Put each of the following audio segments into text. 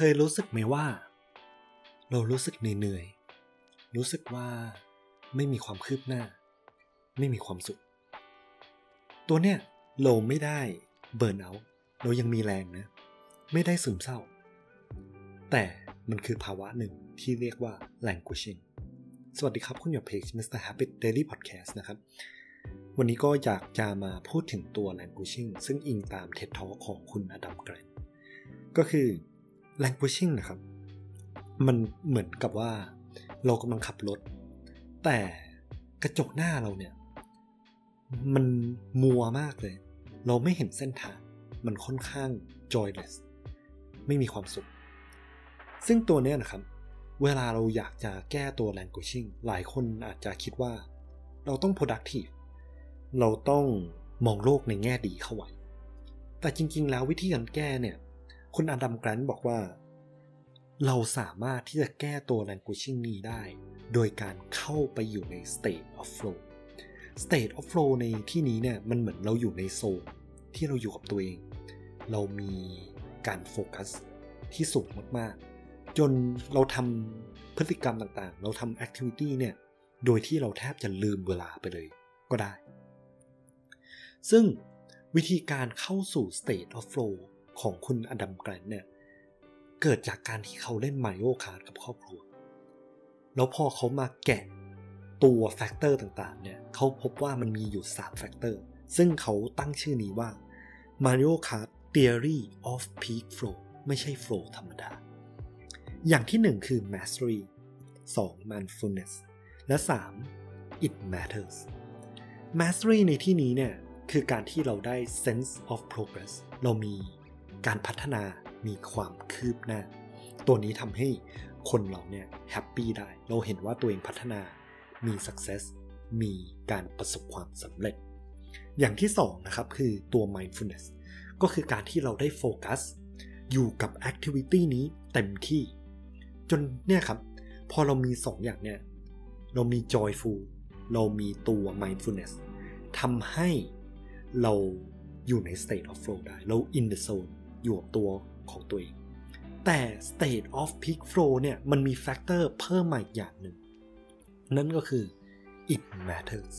เคยรู้สึกไหมว่า เรารู้สึกเหนื่อยๆ รู้สึกว่าไม่มีความคืบหน้า ไม่มีความสุข ตัวเนี้ยเราไม่ได้เบิร์นเอาเรายังมีแรงนะ ไม่ได้ซึมเศร้า แต่มันคือภาวะหนึ่งที่เรียกว่า languishing สวัสดีครับ คุณอยู่เพจ Mr. Habit Daily Podcast นะครับ วันนี้ก็อยากจะมาพูดถึงตัว languishing ซึ่งอิงตาม TED Talk ของคุณอดัมแกรนก็คือ languishing นะครับ มันเหมือนกับว่าเรากำลังขับรถ แต่กระจกหน้าเราเนี่ย มันมัวมากเลย เราไม่เห็นเส้นทาง มันค่อนข้าง joyless ไม่มีความสุข ซึ่งตัวเนี้ยนะครับ เวลาเราอยากจะแก้ตัว languishing หลายคนอาจจะคิดว่า เราต้อง productive เราต้องมองโลกในแง่ดีเข้าไว้ แต่จริงๆ แล้ววิธีการแก้เนี่ย คุณอดัมกรันบอกว่า เราสามารถที่จะแก้ตัว languishing นี้ได้ โดยการเข้าไปอยู่ใน state of flow state of flow ในที่นี้เนี่ยมันเหมือนเราอยู่ในโซนที่เราอยู่กับตัวเอง เรามีการโฟกัสที่สูงมากๆ จนเราทำพฤติกรรมต่างๆ เราทำ activity เนี่ย โดยที่เราแทบจะลืมเวลาไปเลยก็ได้ ซึ่งวิธีการเข้าสู่ state of flow ของคุณอดัมแกรนต์เนี่ยเกิดจากการที่เขาเล่น Mario Kart กับครอบครัว แล้วพอเขามาแกะตัว factor ต่างๆเนี่ยเขาพบว่ามันมีอยู่3 factor ซึ่งเขาตั้งชื่อนี้ว่า Mario Kart Theory of Peak Flow ไม่ใช่ flow ธรรมดา อย่างที่ 1 คือ Mastery 2 Mindfulness และ 3 It Matters Mastery ในที่นี้เนี่ยคือการที่เราได้ sense of progress เรามี การพัฒนามีความคืบหน้า ตัวนี้ทำให้คนเราเนี่ยแฮปปี้ได้ เราเห็นว่าตัวเองพัฒนามี success มีการประสบความสำเร็จ อย่างที่สองนะครับคือตัว mindfulness ก็คือการที่เราได้โฟกัสอยู่กับ activity นี้เต็มที่ จนเนี่ยครับ พอเรามีสองอย่างเนี่ย เรามี joyful เรามีตัว mindfulness ทำให้เราอยู่ใน state of flow ได้ เรา in the zone อยู่กับตัวของตัวเอง แต่ state of peak flow เนี่ยมันมี factor เพิ่มมาอีกอย่างหนึ่ง นั่นก็คือ it matters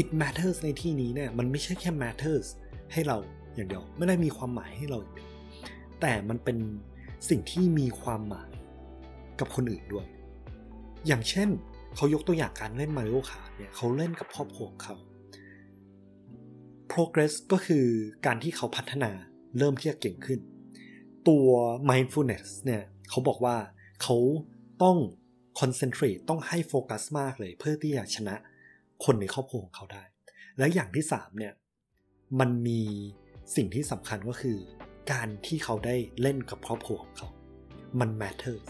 it matters ในที่นี้เนี่ยมันไม่ใช่แค่ matters ให้เราอย่างเดียว ไม่ได้มีความหมายให้เราอย่างเดียวแต่มันเป็นสิ่งที่มีความหมายกับคนอื่นด้วย อย่างเช่นเขายกตัวอย่างการเล่นมาริโอคาร์เนี่ยเขาเล่นกับครอบครัวเขา progress ก็คือการที่เขาพัฒนา เริ่มที่จะเก่งขึ้น ตัว mindfulness เนี่ยเขาบอกว่าเขาต้อง concentrate ต้องให้โฟกัสมากเลย เพื่อที่จะชนะคนในครอบครัวของเขาได้ และอย่างที่3เนี่ยมันมีสิ่งที่สำคัญก็คือ การที่เขาได้เล่นกับครอบครัวของเขา มัน matters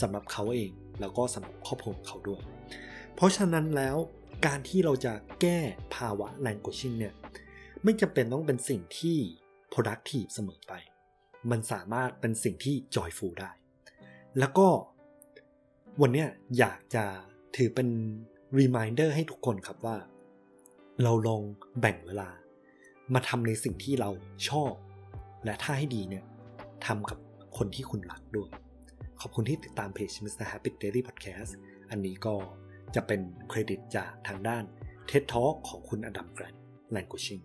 สำหรับเขาเองแล้วก็สำหรับครอบครัวของเขาด้วย เพราะฉะนั้นแล้วการที่เราจะแก้ภาวะ languishing เนี่ยไม่จำเป็นต้องเป็นสิ่งที่ productive เสมอไป มันสามารถเป็นสิ่งที่ joyful ได้ แล้วก็วันนี้อยากจะถือเป็น reminder ให้ทุกคนครับว่า เราลองแบ่งเวลา มาทำในสิ่งที่เราชอบ และถ้าให้ดีเนี่ยทำกับคนที่คุณรักด้วย ขอบคุณที่ติดตามเพจ Mr. Happy Daily Podcast อันนี้ก็จะเป็นเครดิตจากทางด้าน TED Talk ของคุณอดัมแกรน Languishing